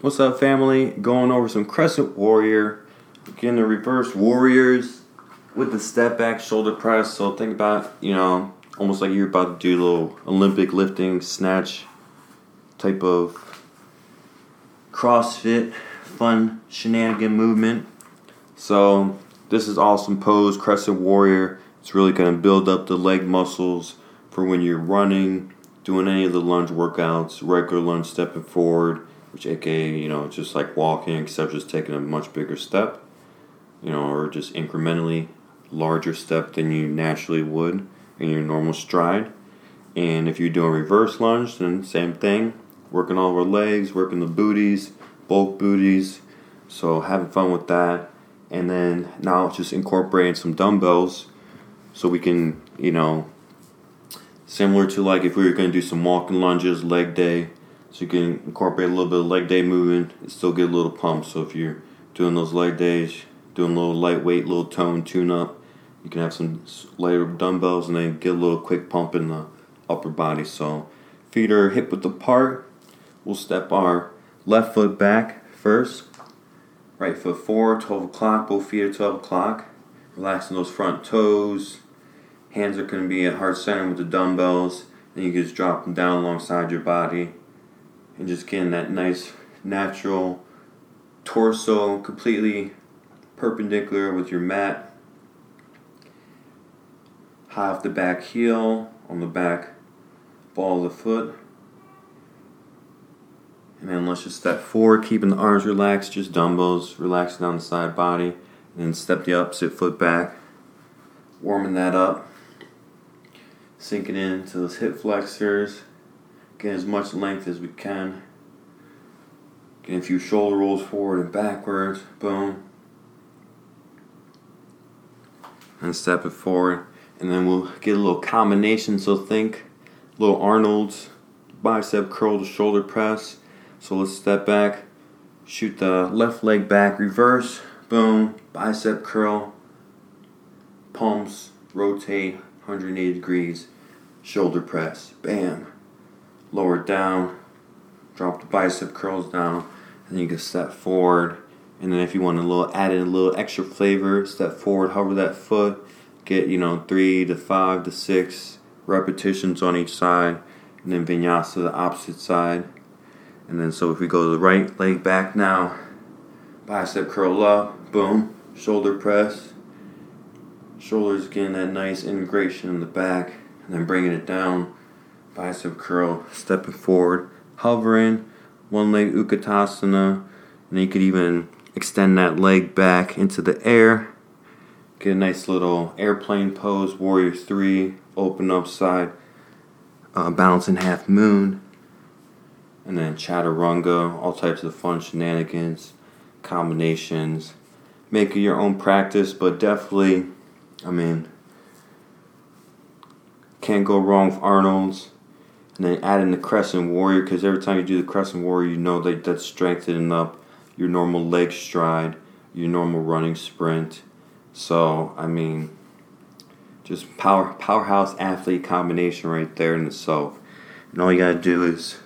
What's up, family? Going over some Crescent Warrior, getting the reverse Warriors with the step back shoulder press. So think about, you know, almost like you're about to do a little Olympic lifting snatch type of CrossFit fun shenanigan movement. So this is awesome pose, Crescent Warrior. It's really going to build up the leg muscles for when you're running, doing any of the lunge workouts, regular lunge stepping forward, which aka, you know, just like walking, except just taking a much bigger step, you know, or just incrementally larger step than you naturally would in your normal stride. And if you're doing reverse lunge, then same thing, working all of our legs, working the booties, both booties. So having fun with that. And then now just incorporating some dumbbells so we can, you know, similar to like if we were going to do some walking lunges, leg day, so you can incorporate a little bit of leg day movement and still get a little pump. So if you're doing those leg days, doing a little lightweight, little tone tune up, you can have some lighter dumbbells and then get a little quick pump in the upper body. So feet are hip width apart. We'll step our left foot back first. Right foot forward, 12 o'clock, both feet at 12 o'clock. Relaxing those front toes. Hands are going to be at heart center with the dumbbells. And you can just drop them down alongside your body. And just getting that nice natural torso completely perpendicular with your mat. High off the back heel on the back ball of the foot. And then let's just step forward, keeping the arms relaxed, just dumbbells, relaxing down the side body. And then step the opposite foot back, warming that up. Sinking into those hip flexors, getting as much length as we can. Getting a few shoulder rolls forward and backwards, boom. And step it forward. And then we'll get a little combination, so think little Arnold's bicep curl to shoulder press so let's step back, shoot the left leg back, reverse, boom, bicep curl, palms, rotate 180 degrees, shoulder press, bam, lower down, drop the bicep curls down, and then you can step forward. And then if you want a little add in a little extra flavor, step forward, hover that foot, get you know three to five to six repetitions on each side, and then vinyasa the opposite side. And then so if we go to the right leg back now, bicep curl up, boom, shoulder press. Shoulders getting that nice integration in the back, and then bringing it down, bicep curl, stepping forward, hovering, one leg utkatasana, and you could even extend that leg back into the air. Get a nice little airplane pose, warrior three, open up side, uh, balancing half moon and then chaturanga, all types of fun shenanigans, combinations. Make it your own practice, but definitely, I mean, can't go wrong with Arnold's. And then add in the Crescent Warrior, because every time you do the Crescent Warrior, you know that that's strengthening up your normal leg stride, your normal running sprint. So, I mean, just power powerhouse athlete combination right there in itself. And all you gotta do is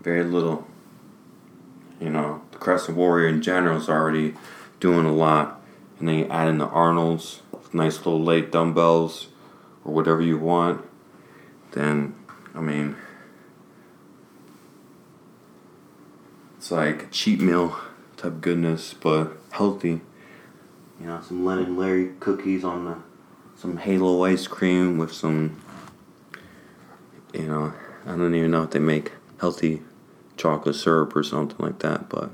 very little. You know, the Crescent Warrior in general is already doing a lot. And then you add in the Arnold's, nice little late dumbbells, or whatever you want. Then, I mean, it's like cheat meal type goodness, but healthy. You know, some Len and Larry cookies on the, some Halo ice cream with some, you know, I don't even know if they make healthy chocolate syrup or something like that, but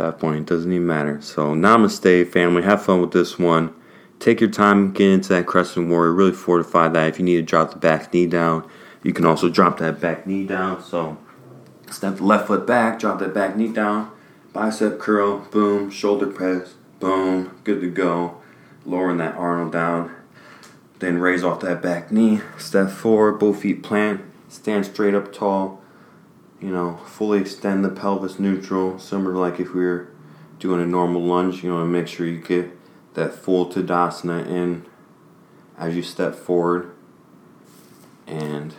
that point it doesn't even matter. So namaste family, have fun with this one. Take your time, get into that crescent warrior, really fortify that. If you need to drop the back knee down, you can also drop that back knee down. So step the left foot back, drop that back knee down, bicep curl, boom, shoulder press, boom, good to go. Lowering that Arnold down. Then raise off that back knee, step forward, both feet plant, stand straight up tall, you know, fully extend the pelvis neutral, similar to like if we were doing a normal lunge, you know, to make sure you get that full Tadasana in as you step forward. And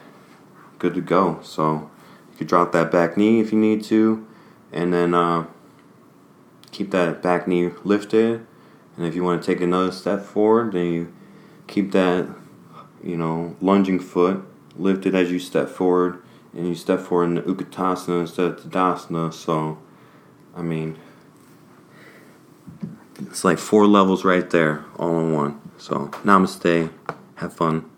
good to go. So you could drop that back knee if you need to, and then uh, keep that back knee lifted. And if you want to take another step forward, then you keep that, you know, lunging foot lifted as you step forward, and you step forward in the Utkatasana instead of Tadasana. So, I mean, it's like four levels right there, all in one. So, namaste. Have fun.